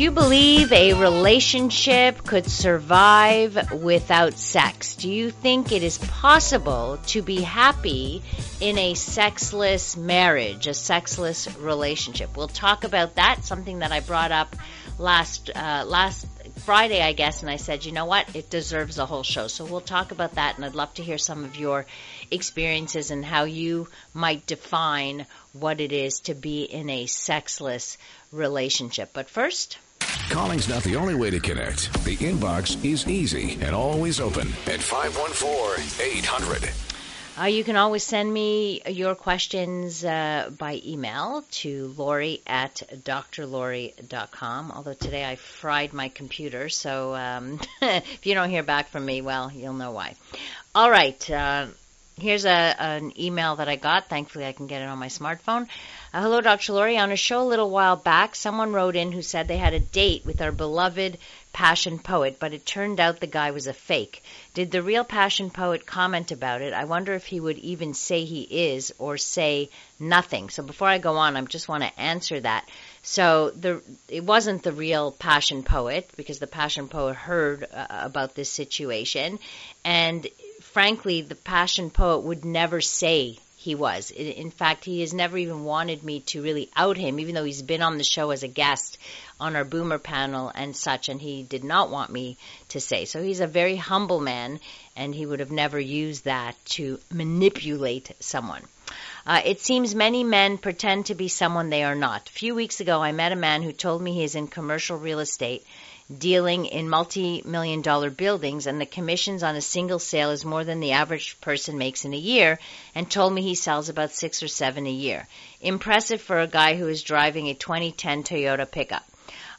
Do you believe a relationship could survive without sex? Do you think it is possible to be happy in a sexless marriage, a sexless relationship? We'll talk about that, something that I brought up last uh, last Friday, I guess, and I said, you know what, it deserves a whole show. So we'll talk about that, and I'd love to hear some of your experiences and how you might define what it is to be in a sexless relationship. But first, Calling's not the only way to connect. The inbox is easy and always open at 514 800. Uh, you can always send me your questions uh, by email to Laurie at drlaurie.com. Although today I fried my computer, so um, if you don't hear back from me, well, you'll know why. All right. Uh, here's a, an email that I got. Thankfully, I can get it on my smartphone. Uh, hello, Dr. Laurie. On a show a little while back, someone wrote in who said they had a date with our beloved passion poet, but it turned out the guy was a fake. Did the real passion poet comment about it? I wonder if he would even say he is or say nothing. So before I go on, I just want to answer that. So the it wasn't the real passion poet because the passion poet heard uh, about this situation, and frankly, the passion poet would never say he was. In fact, he has never even wanted me to really out him, even though he's been on the show as a guest on our boomer panel and such, and he did not want me to say. So he's a very humble man, and he would have never used that to manipulate someone. Uh, it seems many men pretend to be someone they are not. A few weeks ago, I met a man who told me he is in commercial real estate dealing in multi-million dollar buildings and the commissions on a single sale is more than the average person makes in a year and told me he sells about six or seven a year. Impressive for a guy who is driving a 2010 Toyota pickup.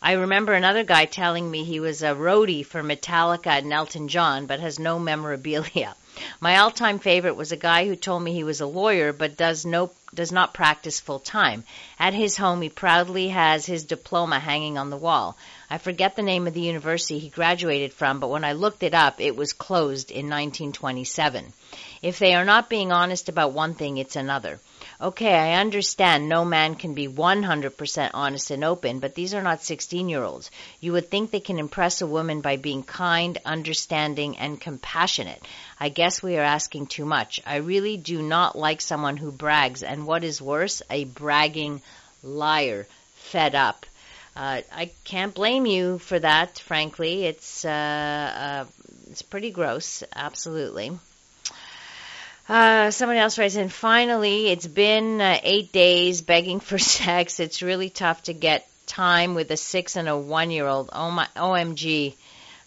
I remember another guy telling me he was a roadie for Metallica and Elton John, but has no memorabilia. My all-time favorite was a guy who told me he was a lawyer, but does no does not practice full time. At his home, he proudly has his diploma hanging on the wall. I forget the name of the university he graduated from, but when I looked it up, it was closed in 1927. If they are not being honest about one thing, it's another. Okay, I understand no man can be 100% honest and open, but these are not 16 year olds. You would think they can impress a woman by being kind, understanding, and compassionate. I guess we are asking too much. I really do not like someone who brags, and what is worse, a bragging liar. Fed up. Uh, I can't blame you for that, frankly. It's, uh, uh, it's pretty gross, absolutely. Uh, someone else writes in, finally, it's been uh, eight days begging for sex. It's really tough to get time with a six and a one year old. Oh my, OMG.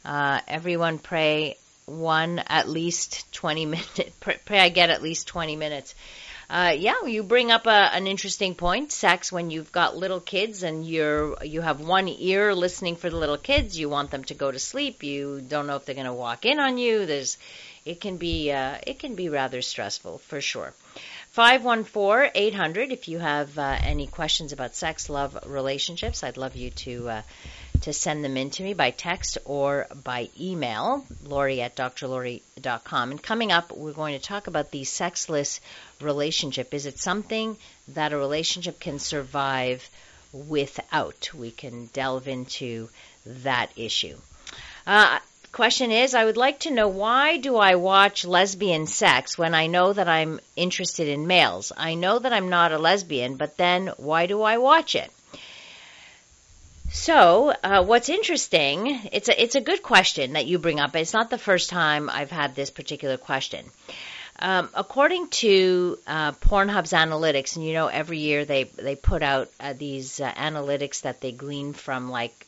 Uh, everyone pray one at least 20 minutes. Pray, pray I get at least 20 minutes. Uh, yeah, you bring up a, an interesting point. Sex when you've got little kids and you're you have one ear listening for the little kids. You want them to go to sleep. You don't know if they're going to walk in on you. There's it can be uh, it can be rather stressful for sure. 514-800 if you have uh, any questions about sex, love, relationships. I'd love you to uh, to send them in to me by text or by email, Laurie at drlaurie.com. And coming up, we're going to talk about the sexless relationship. Is it something that a relationship can survive without? We can delve into that issue. Uh, question is I would like to know why do I watch lesbian sex when I know that I'm interested in males? I know that I'm not a lesbian, but then why do I watch it? So, uh, what's interesting? It's a it's a good question that you bring up. It's not the first time I've had this particular question. Um, according to uh, Pornhub's analytics, and you know every year they they put out uh, these uh, analytics that they glean from like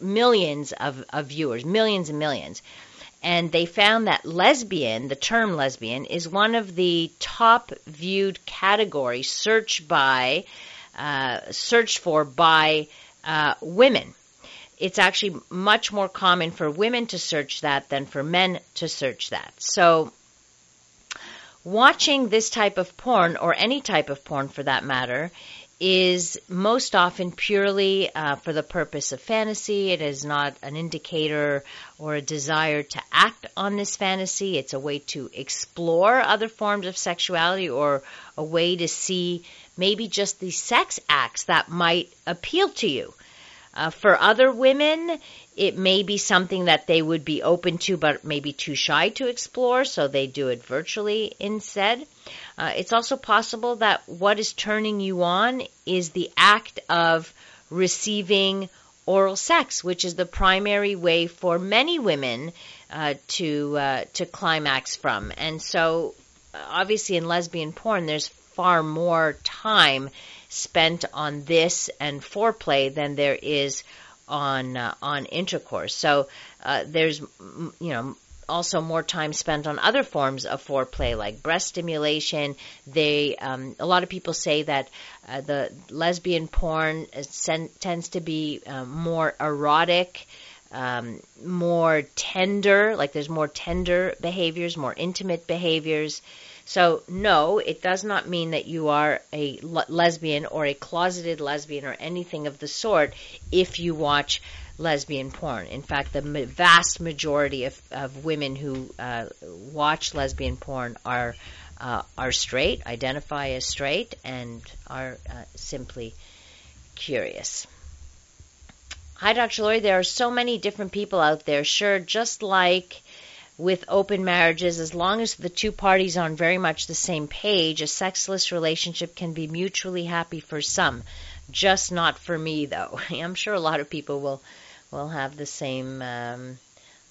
millions of, of viewers, millions and millions, and they found that lesbian, the term lesbian, is one of the top viewed categories searched by uh, searched for by uh, women. it's actually much more common for women to search that than for men to search that. So, watching this type of porn, or any type of porn for that matter, is most often purely uh, for the purpose of fantasy. It is not an indicator or a desire to act on this fantasy. It's a way to explore other forms of sexuality or a way to see maybe just the sex acts that might appeal to you. Uh, for other women, it may be something that they would be open to, but maybe too shy to explore, so they do it virtually instead. Uh, it's also possible that what is turning you on is the act of receiving oral sex, which is the primary way for many women uh, to uh, to climax from. And so, obviously, in lesbian porn, there's far more time spent on this and foreplay than there is on uh, on intercourse. So uh, there's you know also more time spent on other forms of foreplay like breast stimulation. They um, a lot of people say that uh, the lesbian porn sen- tends to be uh, more erotic. Um, more tender, like there's more tender behaviors, more intimate behaviors. So, no, it does not mean that you are a lesbian or a closeted lesbian or anything of the sort if you watch lesbian porn. In fact, the vast majority of, of women who uh, watch lesbian porn are uh, are straight, identify as straight, and are uh, simply curious. Hi, Dr. Laurie. There are so many different people out there. Sure, just like with open marriages, as long as the two parties are on very much the same page, a sexless relationship can be mutually happy for some. Just not for me, though. I'm sure a lot of people will will have the same um,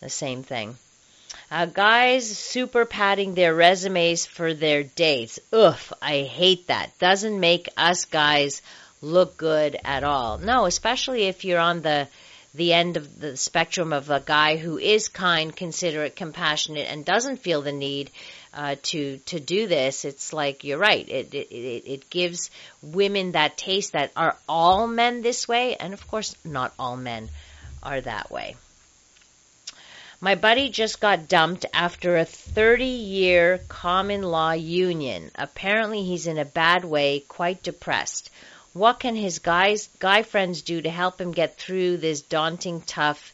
the same thing. Uh, guys super padding their resumes for their dates. Oof, I hate that. Doesn't make us guys look good at all. No, especially if you're on the the end of the spectrum of a guy who is kind, considerate, compassionate, and doesn't feel the need uh, to to do this. It's like you're right. It, it it gives women that taste that are all men this way, and of course, not all men are that way. My buddy just got dumped after a 30 year common law union. Apparently, he's in a bad way, quite depressed. What can his guys, guy friends do to help him get through this daunting, tough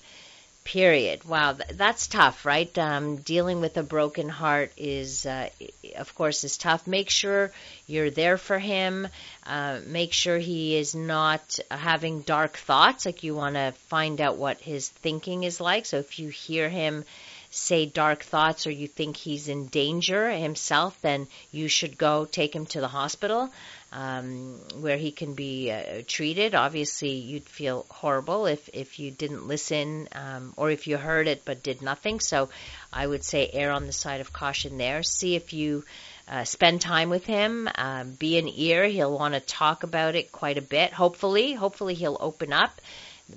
period? Wow, that's tough, right? Um, dealing with a broken heart is, uh, of course, is tough. Make sure you're there for him. Uh, make sure he is not having dark thoughts. Like you want to find out what his thinking is like. So if you hear him say dark thoughts or you think he's in danger himself, then you should go take him to the hospital um, where he can be uh, treated. Obviously, you'd feel horrible if, if you didn't listen um, or if you heard it but did nothing. So I would say err on the side of caution there. See if you uh, spend time with him, um, be an ear. He'll want to talk about it quite a bit. Hopefully, hopefully he'll open up,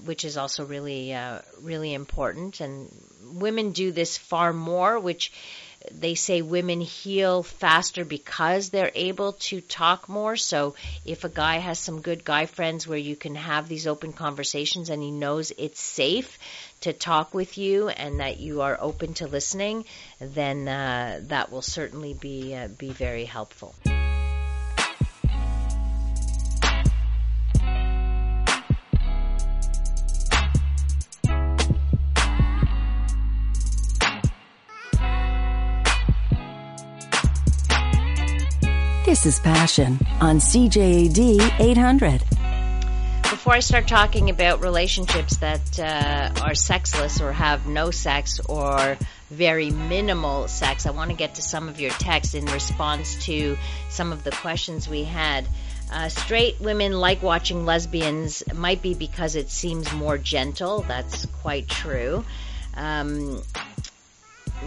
which is also really, uh, really important. And women do this far more, which they say women heal faster because they're able to talk more. So if a guy has some good guy friends where you can have these open conversations and he knows it's safe to talk with you and that you are open to listening, then uh, that will certainly be uh, be very helpful. Is Passion on CJAD 800. Before I start talking about relationships that uh, are sexless or have no sex or very minimal sex, I want to get to some of your texts in response to some of the questions we had. Uh, straight women like watching lesbians might be because it seems more gentle. That's quite true. Um,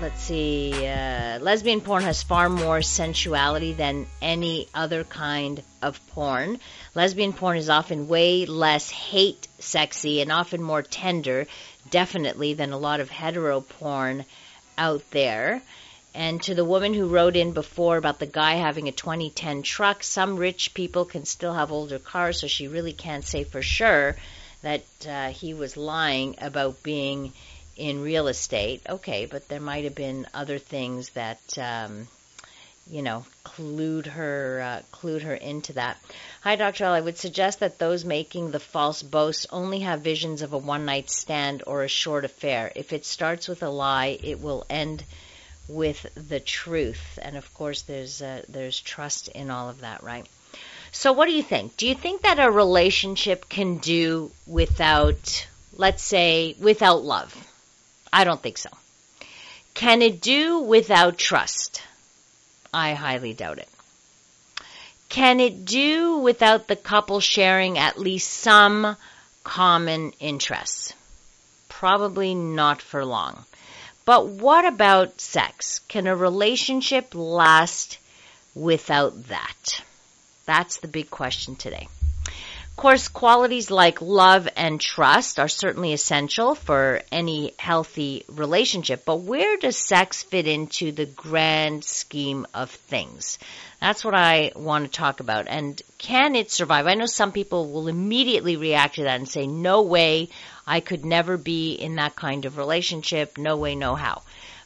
let's see, uh, lesbian porn has far more sensuality than any other kind of porn. Lesbian porn is often way less hate sexy and often more tender, definitely, than a lot of hetero porn out there. And to the woman who wrote in before about the guy having a 2010 truck, some rich people can still have older cars, so she really can't say for sure that uh, he was lying about being in real estate. Okay, but there might have been other things that um, you know clued her uh, clued her into that. Hi, Dr. L. I would suggest that those making the false boasts only have visions of a one night stand or a short affair. If it starts with a lie, it will end with the truth. And of course, there's uh, there's trust in all of that, right? So, what do you think? Do you think that a relationship can do without, let's say, without love? I don't think so. Can it do without trust? I highly doubt it. Can it do without the couple sharing at least some common interests? Probably not for long. But what about sex? Can a relationship last without that? That's the big question today. Of course, qualities like love and trust are certainly essential for any healthy relationship, but where does sex fit into the grand scheme of things? That's what I want to talk about. And can it survive? I know some people will immediately react to that and say, no way, I could never be in that kind of relationship, no way, no how.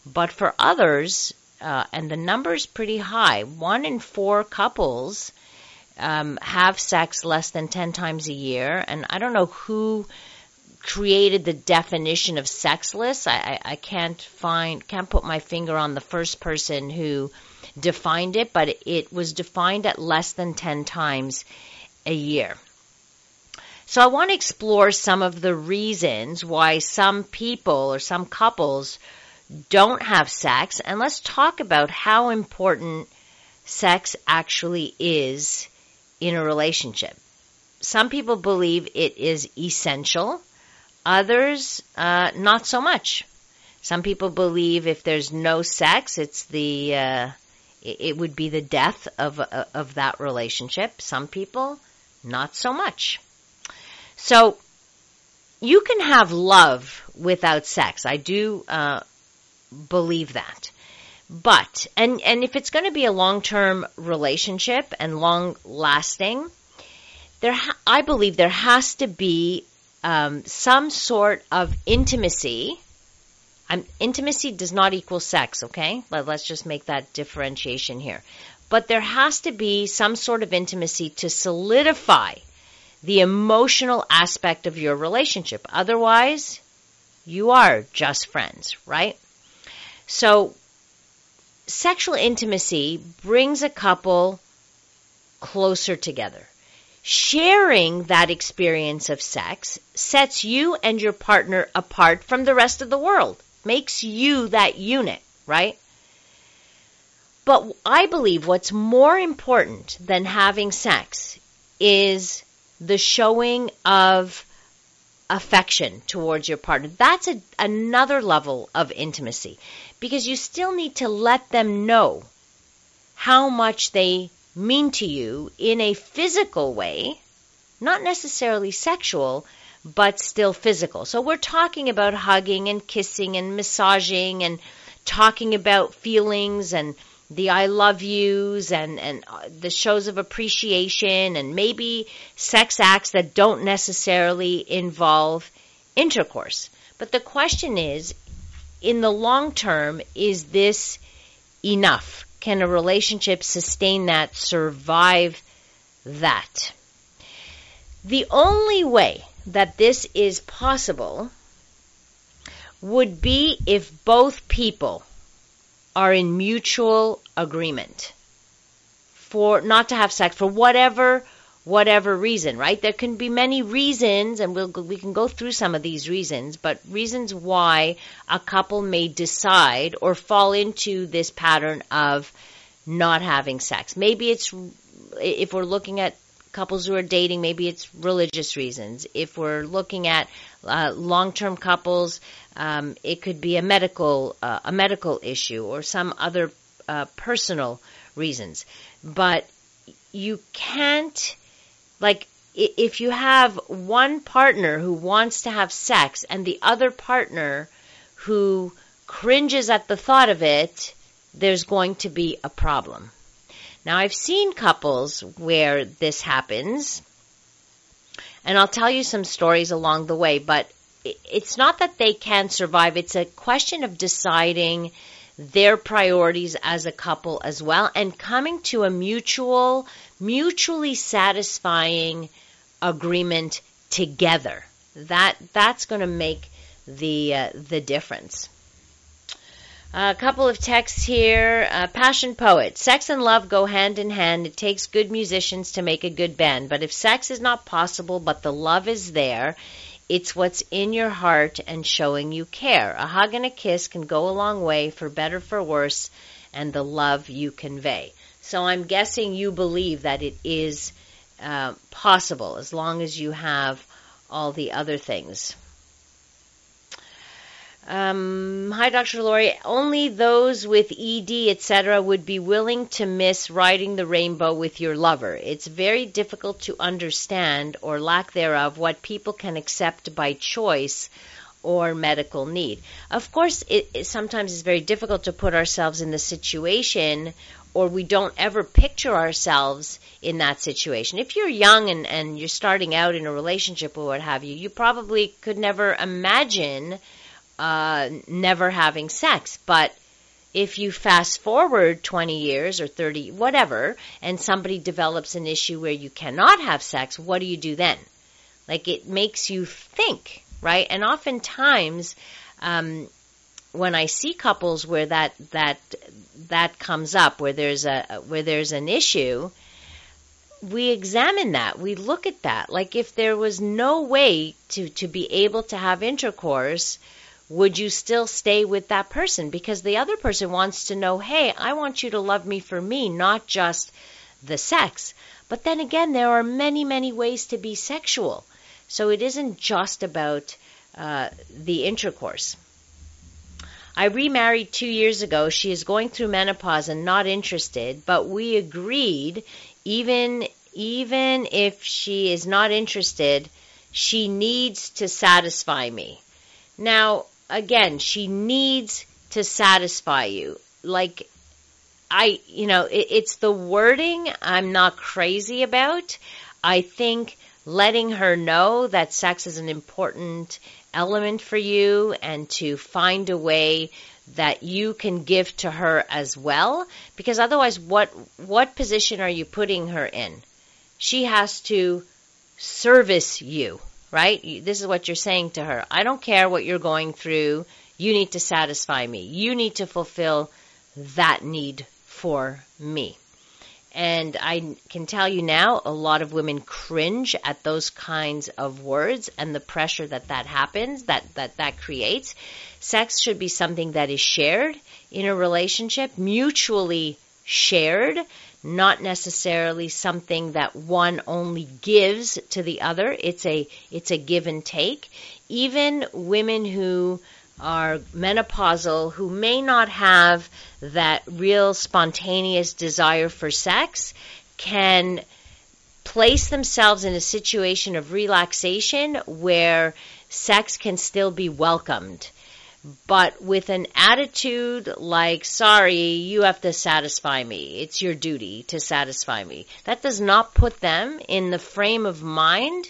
But for others, uh, and the number is pretty high, one in four couples um, have sex less than 10 times a year. And I don't know who created the definition of sexless. I, I, I can't find, can't put my finger on the first person who defined it, but it was defined at less than 10 times a year. So I want to explore some of the reasons why some people or some couples don't have sex, and let's talk about how important sex actually is in a relationship. Some people believe it is essential, others uh, not so much. Some people believe if there's no sex, it's the uh, it would be the death of uh, of that relationship. Some people not so much. So you can have love without sex. I do uh, believe that. But and and if it's going to be a long-term relationship and long-lasting, there ha- I believe there has to be um, some sort of intimacy. Intimacy does not equal sex, okay? Let, let's just make that differentiation here. But there has to be some sort of intimacy to solidify the emotional aspect of your relationship. Otherwise, you are just friends, right? So sexual intimacy brings a couple closer together. Sharing that experience of sex sets you and your partner apart from the rest of the world, makes you that unit, right? But I believe what's more important than having sex is the showing of affection towards your partner. That's a, another level of intimacy because you still need to let them know how much they mean to you in a physical way, not necessarily sexual, but still physical. So we're talking about hugging and kissing and massaging and talking about feelings and the I love yous and, and uh, the shows of appreciation and maybe sex acts that don't necessarily involve intercourse. But the question is, in the long term, is this enough? Can a relationship sustain that, survive that? The only way that this is possible would be if both people are in mutual agreement for not to have sex for whatever whatever reason, right? There can be many reasons, and we'll we can go through some of these reasons, but reasons why a couple may decide or fall into this pattern of not having sex. Maybe it's if we're looking at couples who are dating, maybe it's religious reasons. If we're looking at uh, long-term couples, um, it could be a medical uh, a medical issue or some other uh, personal reasons. But you can't like if you have one partner who wants to have sex and the other partner who cringes at the thought of it, there's going to be a problem. Now, I've seen couples where this happens, And I'll tell you some stories along the way, but it's not that they can't survive. It's a question of deciding their priorities as a couple as well and coming to a mutual, mutually satisfying agreement together. That, that's going to make the, uh, the difference. A couple of texts here. Uh, Passion Poet. Sex and love go hand in hand. It takes good musicians to make a good band. But if sex is not possible, but the love is there, it's what's in your heart and showing you care. A hug and a kiss can go a long way, for better, for worse, and the love you convey. So I'm guessing you believe that it is uh, possible as long as you have all the other things. Um, hi, Dr. Laurie. Only those with ED, etc., would be willing to miss riding the rainbow with your lover. It's very difficult to understand, or lack thereof, what people can accept by choice or medical need. Of course, it, it sometimes is very difficult to put ourselves in the situation or we don't ever picture ourselves in that situation. If you're young and, and you're starting out in a relationship or what have you, you probably could never imagine uh, never having sex. But if you fast forward 20 years or 30, whatever, and somebody develops an issue where you cannot have sex, what do you do then? Like it makes you think, right? And oftentimes, um, when I see couples where that that that comes up, where there's a where there's an issue, we examine that. We look at that. Like if there was no way to to be able to have intercourse, would you still stay with that person? Because the other person wants to know, hey, I want you to love me for me, not just the sex. But then again, there are many, many ways to be sexual. So it isn't just about uh, the intercourse. I remarried two years ago. She is going through menopause and not interested, but we agreed even even if she is not interested, she needs to satisfy me. Now, again, she needs to satisfy you. Like, I, you know, it, it's the wording I'm not crazy about. I think letting her know that sex is an important element for you and to find a way that you can give to her as well because otherwise what what position are you putting her in she has to service you right? This is what you're saying to her. I don't care what you're going through. You need to satisfy me. You need to fulfill that need for me. And I can tell you now, a lot of women cringe at those kinds of words and the pressure that that happens, that, that that creates. Sex should be something that is shared in a relationship, mutually shared, not necessarily something that one only gives to the other. It's a it's a give and take. Even women who are menopausal who may not have that real spontaneous desire for sex can place themselves in a situation of relaxation where sex can still be welcomed but with an attitude like, sorry, you have to satisfy me. It's your duty to satisfy me. That does not put them in the frame of mind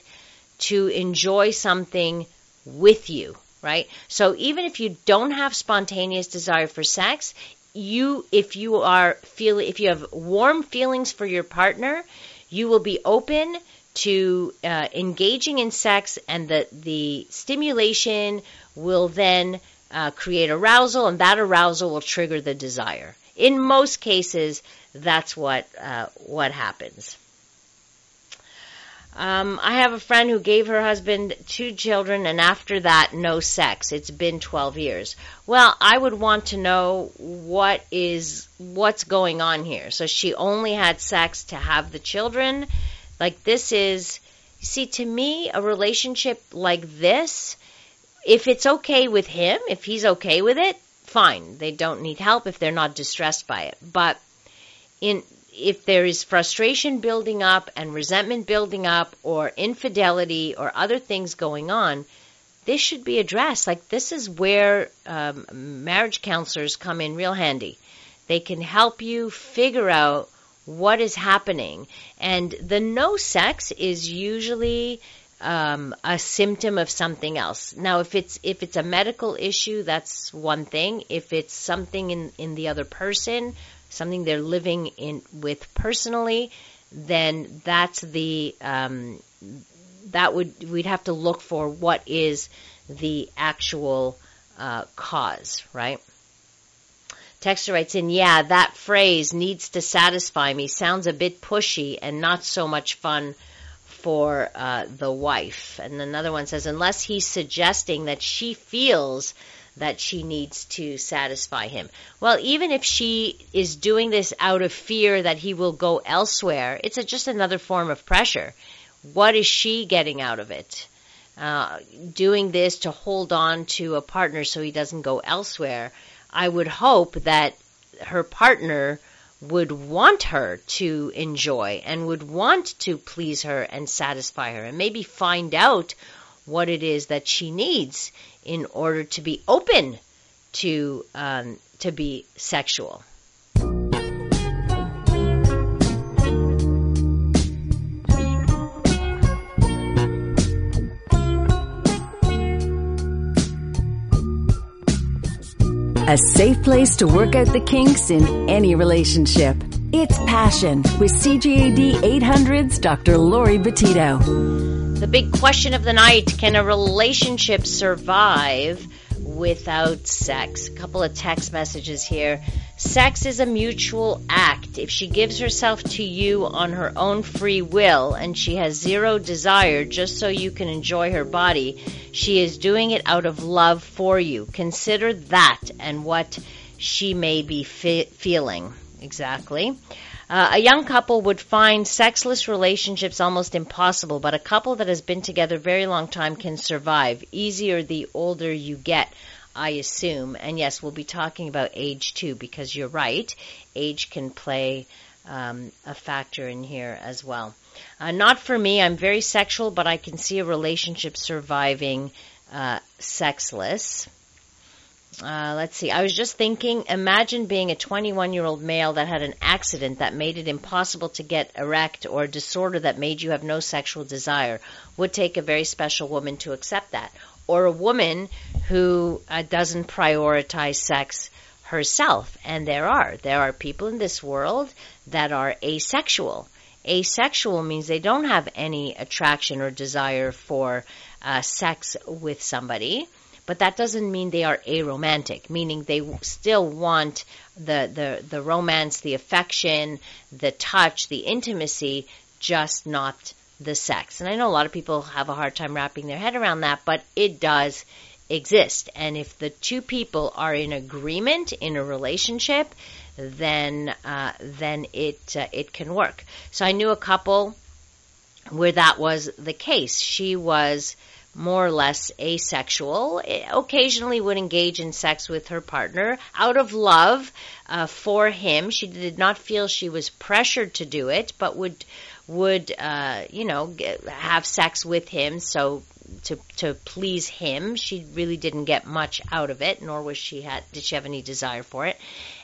to enjoy something with you, right? So even if you don't have spontaneous desire for sex, you, if you are feel, if you have warm feelings for your partner, you will be open to uh, engaging in sex and the, the stimulation will then uh, create arousal, and that arousal will trigger the desire. In most cases, that's what uh, what happens. Um, I have a friend who gave her husband two children, and after that, no sex. It's been 12 years. Well, I would want to know what is what's going on here. So she only had sex to have the children. Like this is, you see, to me, a relationship like this if it's okay with him, if he's okay with it, fine. They don't need help if they're not distressed by it. But in if there is frustration building up and resentment building up or infidelity or other things going on, this should be addressed. Like this is where um, marriage counselors come in real handy. They can help you figure out what is happening. And the no sex is usually um, a symptom of something else. Now, if it's if it's a medical issue, that's one thing. If it's something in in the other person, something they're living in with personally, then that's the um, that would we'd have to look for what is the actual uh, cause, right? Texter writes in, yeah, that phrase needs to satisfy me sounds a bit pushy and not so much fun for uh, the wife. And another one says, unless he's suggesting that she feels that she needs to satisfy him. Well, even if she is doing this out of fear that he will go elsewhere, it's a, just another form of pressure. What is she getting out of it? Uh, doing this to hold on to a partner so he doesn't go elsewhere. I would hope that her partner would want her to enjoy and would want to please her and satisfy her and maybe find out what it is that she needs in order to be open to um, to be sexual. A safe place to work out the kinks in any relationship. It's Passion with CJAD 800's Dr. Laurie Betito. The big question of the night can a relationship survive without sex? A couple of text messages here. Sex is a mutual act. If she gives herself to you on her own free will and she has zero desire just so you can enjoy her body, she is doing it out of love for you. Consider that and what she may be fe- feeling. Exactly. Uh, a young couple would find sexless relationships almost impossible, but a couple that has been together a very long time can survive. Easier the older you get, I assume. And yes, we'll be talking about age too, because you're right. Age can play um, a factor in here as well. Uh, not for me. I'm very sexual, but I can see a relationship surviving uh, sexless. Uh, let's see. I was just thinking, imagine being a 21 year old male that had an accident that made it impossible to get erect or a disorder that made you have no sexual desire. Would take a very special woman to accept that. Or a woman who uh, doesn't prioritize sex herself. And there are. There are people in this world that are asexual. Asexual means they don't have any attraction or desire for uh, sex with somebody but that doesn't mean they are aromantic, meaning they still want the, the, the romance, the affection, the touch, the intimacy, just not the sex. And I know a lot of people have a hard time wrapping their head around that, but it does exist. And if the two people are in agreement in a relationship, then uh, then it uh, it can work. So I knew a couple where that was the case. She was more or less asexual, occasionally would engage in sex with her partner out of love uh, for him. She did not feel she was pressured to do it, but would would uh, you know get, have sex with him so to to please him. She really didn't get much out of it, nor was she had did she have any desire for it.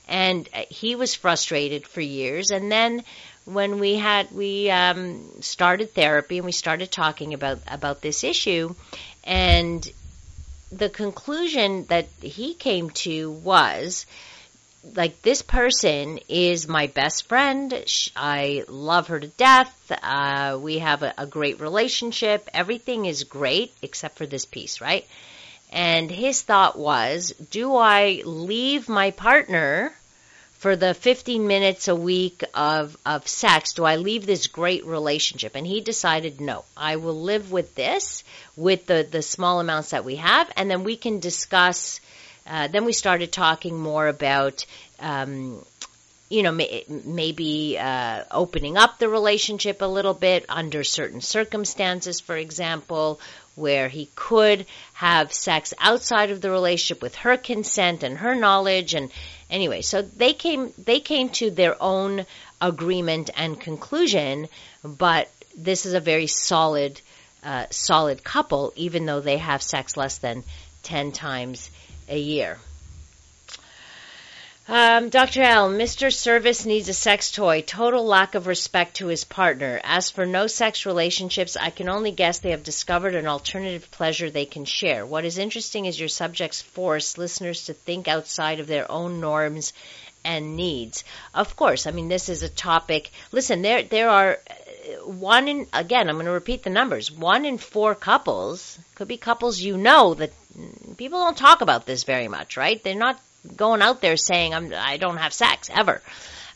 And uh, he was frustrated for years, and then when we had we um, started therapy and we started talking about about this issue, and the conclusion that he came to was like this person is my best friend. I love her to death. Uh, we have a, a great relationship. Everything is great except for this piece, right? And his thought was, do I leave my partner for the 15 minutes a week of, of sex, do I leave this great relationship? And he decided, no, I will live with this, with the, the small amounts that we have, and then we can discuss. Uh, then we started talking more about, um, you know, may, maybe uh, opening up the relationship a little bit under certain circumstances, for example, where he could have sex outside of the relationship with her consent and her knowledge and Anyway, so they came they came to their own agreement and conclusion, but this is a very solid uh, solid couple, even though they have sex less than ten times a year. Um, Dr. L, Mr. Service needs a sex toy. Total lack of respect to his partner. As for no sex relationships, I can only guess they have discovered an alternative pleasure they can share. What is interesting is your subjects force listeners to think outside of their own norms and needs. Of course, I mean this is a topic. Listen, there there are one in again. I'm going to repeat the numbers. One in four couples could be couples you know that people don't talk about this very much, right? They're not going out there saying I'm I don't have sex ever.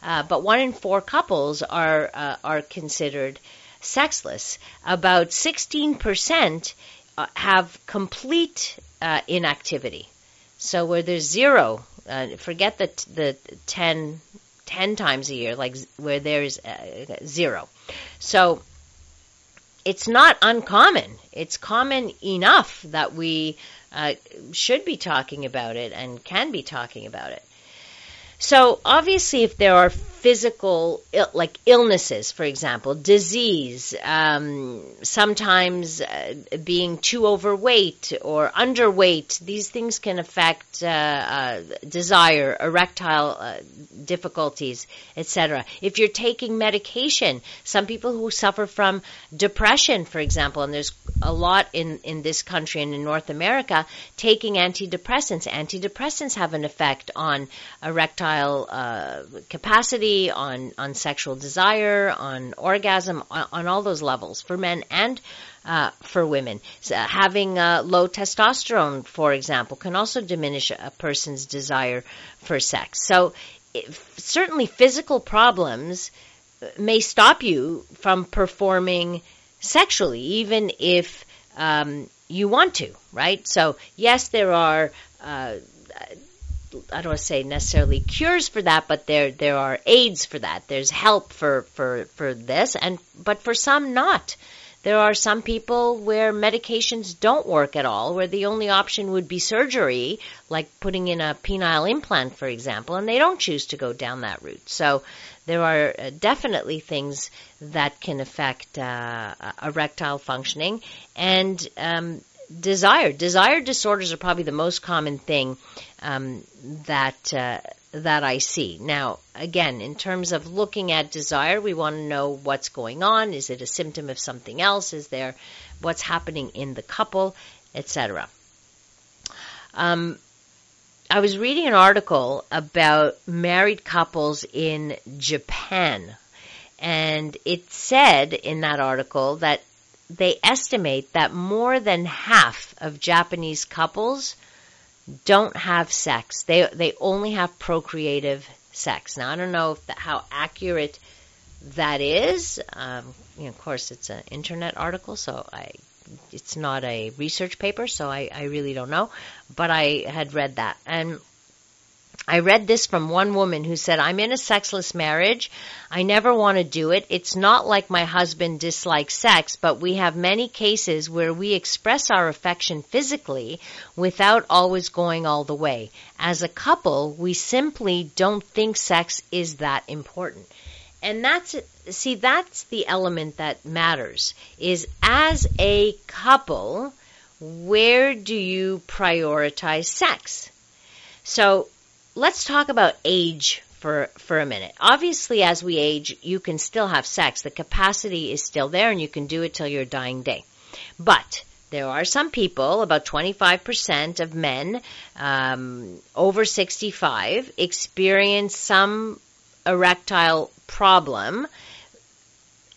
Uh, but one in four couples are uh, are considered sexless. About 16% uh, have complete uh, inactivity. So where there's zero, uh, forget the the 10, 10 times a year, like where there's uh, zero. So it's not uncommon. It's common enough that we uh, should be talking about it and can be talking about it. So obviously, if there are physical, like illnesses, for example, disease, um, sometimes uh, being too overweight or underweight, these things can affect uh, uh, desire, erectile uh, difficulties, etc. If you're taking medication, some people who suffer from depression, for example, and there's a lot in, in this country and in North America, taking antidepressants. Antidepressants have an effect on erectile uh, on, on sexual desire, on orgasm, on, on all those levels for men and uh, for women. So, uh, having uh, low testosterone, for example, can also diminish a person's desire for sex. So, if, certainly, physical problems may stop you from performing sexually, even if um, you want to, right? So, yes, there are. Uh, I don't want to say necessarily cures for that, but there there are aids for that. There's help for for for this, and but for some not. There are some people where medications don't work at all, where the only option would be surgery, like putting in a penile implant, for example, and they don't choose to go down that route. So there are uh, definitely things that can affect uh, erectile functioning and um, desire. Desire disorders are probably the most common thing um, that uh, that I see. Now, again, in terms of looking at desire, we want to know what's going on. Is it a symptom of something else? Is there what's happening in the couple, etc. Um, I was reading an article about married couples in Japan, and it said in that article that they estimate that more than half of Japanese couples don't have sex. They they only have procreative sex. Now I don't know that, how accurate that is. Um, you know, of course, it's an internet article, so I it's not a research paper, so I, I really don't know. But I had read that. And I read this from one woman who said, I'm in a sexless marriage. I never want to do it. It's not like my husband dislikes sex, but we have many cases where we express our affection physically without always going all the way. As a couple, we simply don't think sex is that important. And that's, see, that's the element that matters is as a couple, where do you prioritize sex? So let's talk about age for for a minute. Obviously, as we age, you can still have sex. The capacity is still there, and you can do it till your dying day. But there are some people, about 25% of men um, over 65, experience some erectile problem.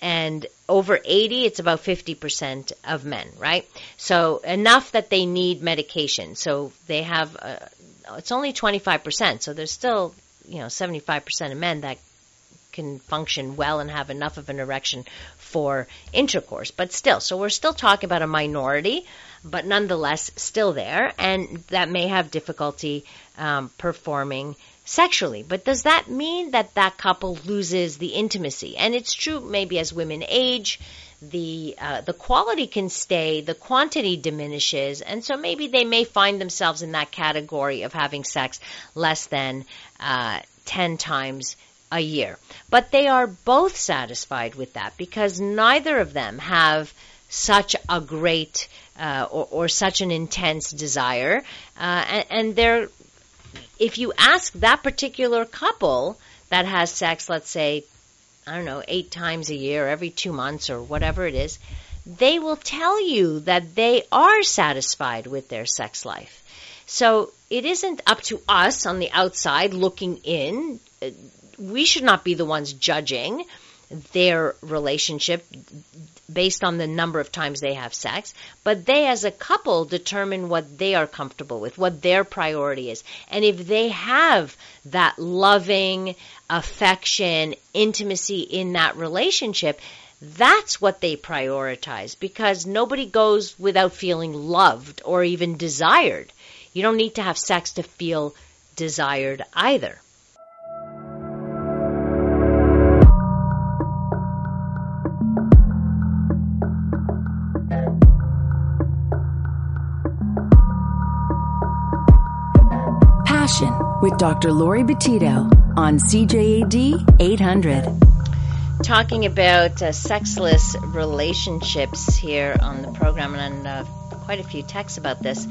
And over 80, it's about 50% of men, right? So enough that they need medication. So they have it's only 25%, so there's still, you know, 75% of men that can function well and have enough of an erection for intercourse. But still, so we're still talking about a minority, but nonetheless still there, and that may have difficulty um, performing sexually. But does that mean that that couple loses the intimacy? And it's true maybe as women age, the uh, the quality can stay, the quantity diminishes, and so maybe they may find themselves in that category of having sex less than uh, ten times a year. But they are both satisfied with that because neither of them have such a great uh, or, or, such an intense desire, uh, and, and, they're if you ask that particular couple that has sex, let's say, I don't know, eight times a year, every two months, or whatever it is, they will tell you that they are satisfied with their sex life. So it isn't up to us on the outside looking in. Uh, we should not be the ones judging their relationship based on the number of times they have sex, but they as a couple determine what they are comfortable with, what their priority is. And if they have that loving affection, intimacy in that relationship, that's what they prioritize because nobody goes without feeling loved or even desired. You don't need to have sex to feel desired either. With Dr. Laurie Betito on CJAD 800. Talking about uh, sexless relationships here on the program, and uh, quite a few texts about this.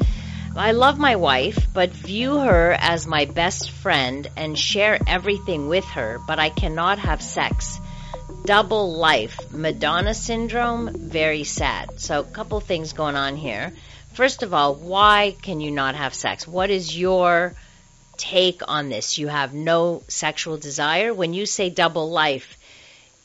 I love my wife, but view her as my best friend and share everything with her, but I cannot have sex. Double life, Madonna syndrome, very sad. So, a couple things going on here. First of all, why can you not have sex? What is your take on this? You have no sexual desire. When you say double life,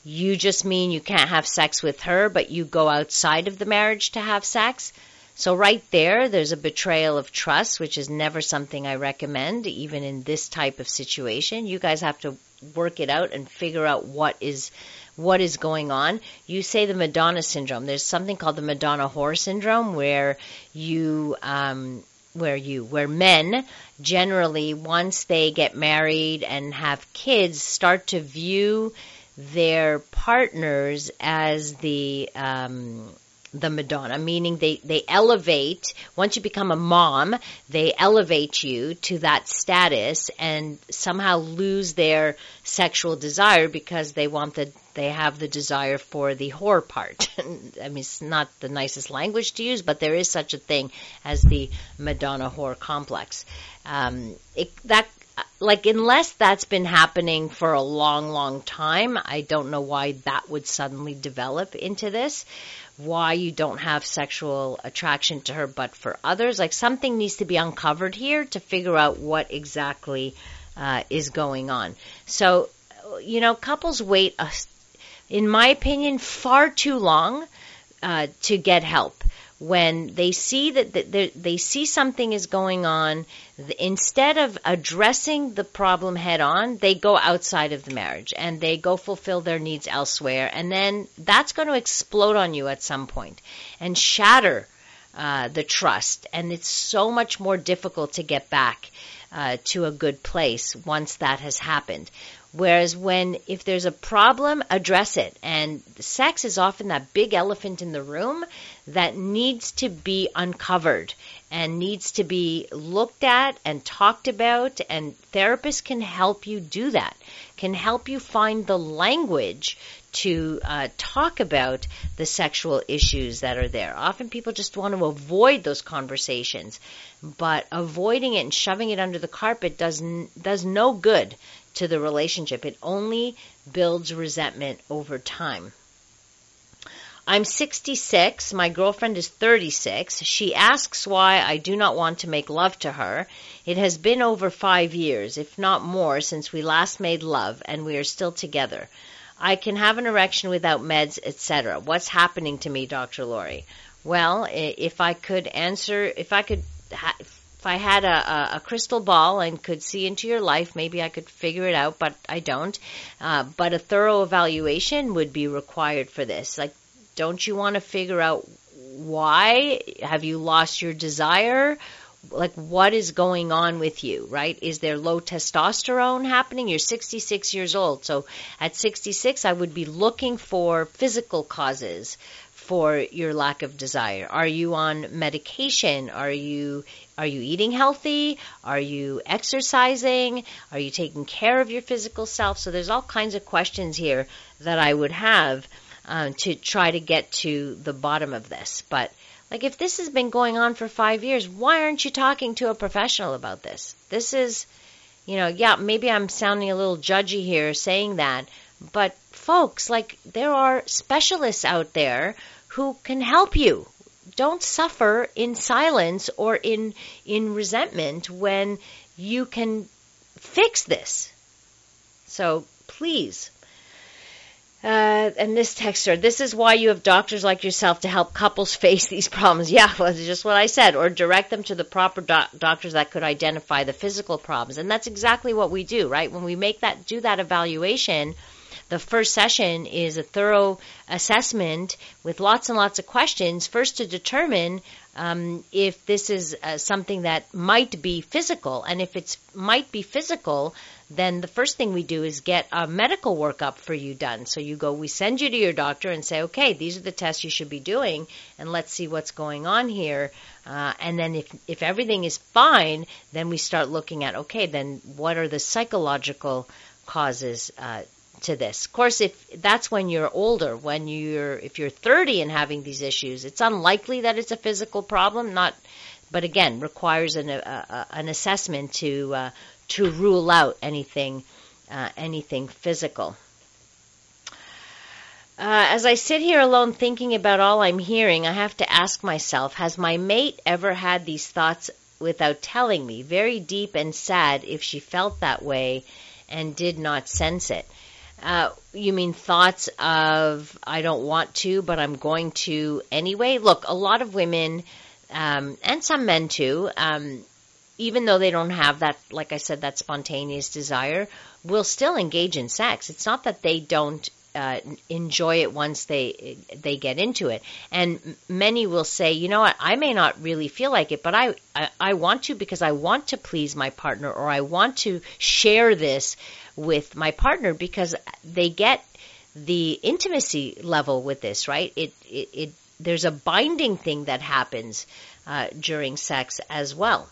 you just mean you can't have sex with her, but you go outside of the marriage to have sex. So right there, there's a betrayal of trust, which is never something I recommend, even in this type of situation. You guys have to work it out and figure out what is what is going on. You say the Madonna syndrome. There's something called the Madonna whore syndrome, where you um, where you where men generally once they get married and have kids start to view their partners as the um, the Madonna, meaning they, they elevate, once you become a mom, they elevate you to that status and somehow lose their sexual desire because they want the, they have the desire for the whore part. I mean, it's not the nicest language to use, but there is such a thing as the Madonna whore complex. Um, it, that like unless that's been happening for a long long time i don't know why that would suddenly develop into this why you don't have sexual attraction to her, but for others, like something needs to be uncovered here to figure out what exactly uh, is going on. So, you know, couples wait, a, in my opinion, far too long uh, to get help when they see that, they see something is going on, instead of addressing the problem head on, they go outside of the marriage and they go fulfill their needs elsewhere. And then that's going to explode on you at some point and shatter uh, the trust. And it's so much more difficult to get back uh, to a good place once that has happened. Whereas when, if there's a problem, address it. And sex is often that big elephant in the room that needs to be uncovered and needs to be looked at and talked about. And therapists can help you do that, can help you find the language to uh, talk about the sexual issues that are there. Often people just want to avoid those conversations, but avoiding it and shoving it under the carpet does n- does no good to the relationship. It only builds resentment over time. I'm 66. My girlfriend is 36. She asks why I do not want to make love to her. It has been over five years, if not more, since we last made love, and we are still together. I can have an erection without meds, etc. What's happening to me, Dr. Laurie? Well, if I could answer, if I could, if I had a, a, crystal ball and could see into your life, maybe I could figure it out, but I don't. Uh, but a thorough evaluation would be required for this. Like, don't you want to figure out why? Have you lost your desire? like what is going on with you, right? Is there low testosterone happening? You're 66 years old. So at 66, I would be looking for physical causes for your lack of desire. Are you on medication? Are you are you eating healthy? Are you exercising? Are you taking care of your physical self? So there's all kinds of questions here that I would have uh, to try to get to the bottom of this. But like, if this has been going on for five years, why aren't you talking to a professional about this? This is, you know, yeah, maybe I'm sounding a little judgy here saying that, but folks, like there are specialists out there who can help you. Don't suffer in silence or in in resentment when you can fix this. So please. Uh, and this texter, this is why you have doctors like yourself to help couples face these problems. Yeah, well, that's just what I said. Or direct them to the proper doc- doctors that could identify the physical problems. And that's exactly what we do, right? When we make that, do that evaluation, the first session is a thorough assessment with lots and lots of questions, first to determine um, if this is uh, something that might be physical. And if it's might be physical, then the first thing we do is get a medical workup for you done. So you go, we send you to your doctor and say, okay, these are the tests you should be doing, and let's see what's going on here. Uh, and then if if everything is fine, then we start looking at, okay, then what are the psychological causes uh, to this. Of course, if that's when you're older, when you're if you're 30 and having these issues, it's unlikely that it's a physical problem. Not, but again, requires an an assessment to uh, to rule out anything uh, anything physical. Uh, as I sit here alone thinking about all I'm hearing, I have to ask myself: Has my mate ever had these thoughts without telling me? Very deep and sad if she felt that way and did not sense it. Uh, you mean thoughts of I don't want to, but I'm going to anyway? Look, a lot of women um, and some men too, um, even though they don't have that, like I said, that spontaneous desire, will still engage in sex. It's not that they don't uh, enjoy it once they they get into it. And many will say, you know what, I may not really feel like it, but I, I, I want to because I want to please my partner or I want to share this with my partner because they get the intimacy level with this, right? It, it, it there's a binding thing that happens uh, during sex as well.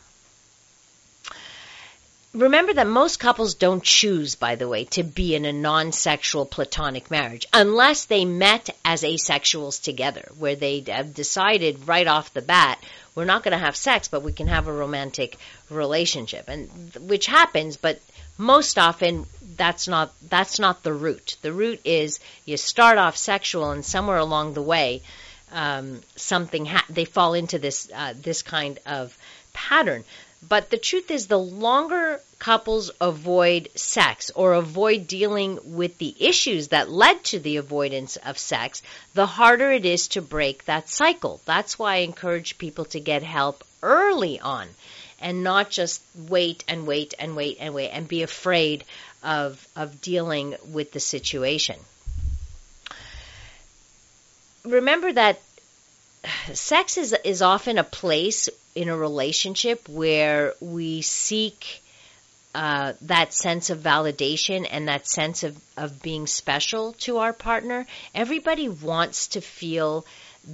Remember that most couples don't choose, by the way, to be in a non-sexual platonic marriage unless they met as asexuals together, where they have decided right off the bat, we're not going to have sex, but we can have a romantic relationship, and which happens, but most often that's not that's not the root. The root is you start off sexual, and somewhere along the way, um, something ha- they fall into this uh, this kind of pattern. But the truth is, the longer couples avoid sex or avoid dealing with the issues that led to the avoidance of sex, the harder it is to break that cycle. That's why I encourage people to get help early on and not just wait and wait and wait and wait and be afraid of, of dealing with the situation. Remember that sex is, is often a place in a relationship where we seek uh, that sense of validation and that sense of, of being special to our partner. Everybody wants to feel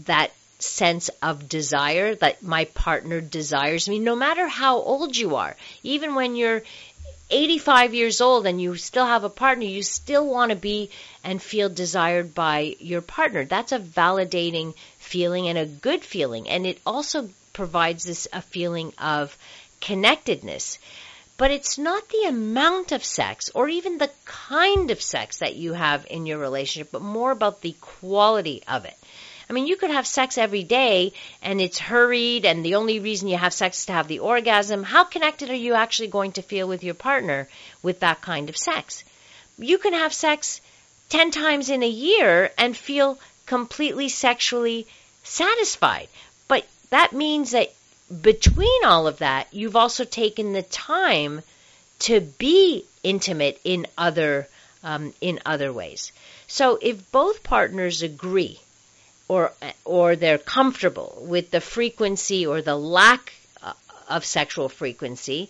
that sense of desire that my partner desires me, no matter how old you are. Even when you're 85 years old and you still have a partner, you still want to be and feel desired by your partner. That's a validating feeling and a good feeling. And it also provides this a feeling of connectedness. But it's not the amount of sex or even the kind of sex that you have in your relationship, but more about the quality of it. I mean, you could have sex every day and it's hurried and the only reason you have sex is to have the orgasm. How connected are you actually going to feel with your partner with that kind of sex? You can have sex 10 times in a year and feel completely sexually satisfied. That means that between all of that, you've also taken the time to be intimate in other um, in other ways. So if both partners agree or or they're comfortable with the frequency or the lack uh, of sexual frequency,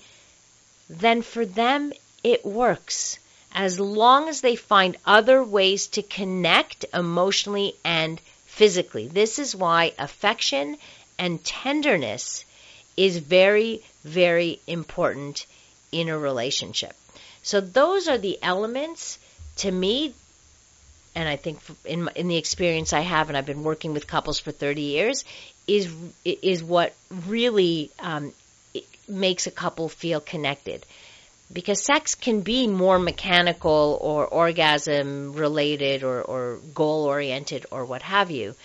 then for them it works as long as they find other ways to connect emotionally and physically. This is why affection and tenderness is very, very important in a relationship. So those are the elements to me and I think in in the experience I have, and I've been working with couples for 30 years, is is what really um, makes a couple feel connected. because sex can be more mechanical or orgasm related or, or goal oriented or what have you.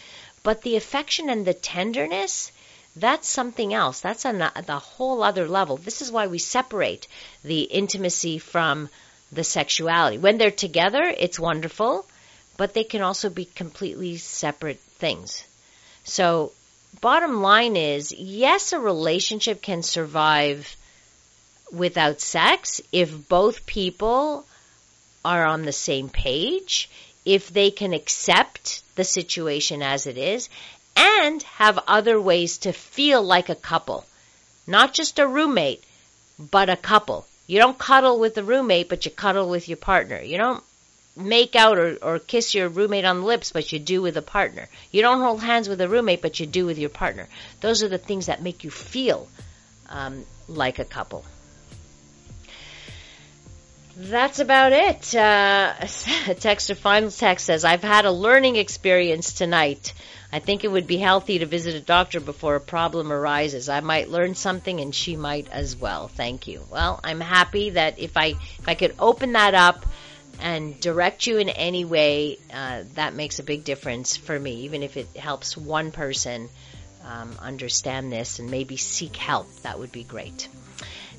But the affection and the tenderness, that's something else. That's on the, the whole other level. This is why we separate the intimacy from the sexuality. When they're together, it's wonderful, but they can also be completely separate things. So, bottom line is yes, a relationship can survive without sex if both people are on the same page, if they can accept the situation as it is, and have other ways to feel like a couple. Not just a roommate, but a couple. You don't cuddle with the roommate, but you cuddle with your partner. You don't make out or, or kiss your roommate on the lips, but you do with a partner. You don't hold hands with a roommate, but you do with your partner. Those are the things that make you feel um, like a couple. That's about it. Uh, texter final text says, I've had a learning experience tonight. I think it would be healthy to visit a doctor before a problem arises. I might learn something and she might as well. Thank you. Well, I'm happy that if I, if I could open that up and direct you in any way, uh, that makes a big difference for me, even if it helps one person um, understand this and maybe seek help. That would be great.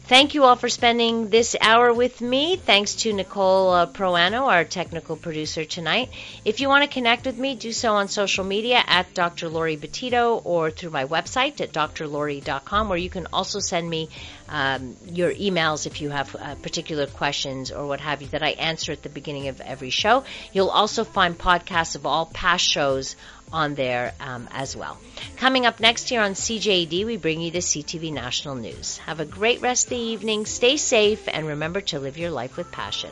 Thank you all for spending this hour with me. Thanks to Nicole uh, Proano, our technical producer tonight. If you want to connect with me, do so on social media at Dr. Laurie Betito or through my website at drlaurie.com, where you can also send me um, your emails if you have uh, particular questions or what have you that I answer at the beginning of every show. You'll also find podcasts of all past shows on there um, as well. Coming up next year on CJAD, we bring you the CTV National News. Have a great rest of the evening, stay safe, and remember to live your life with passion.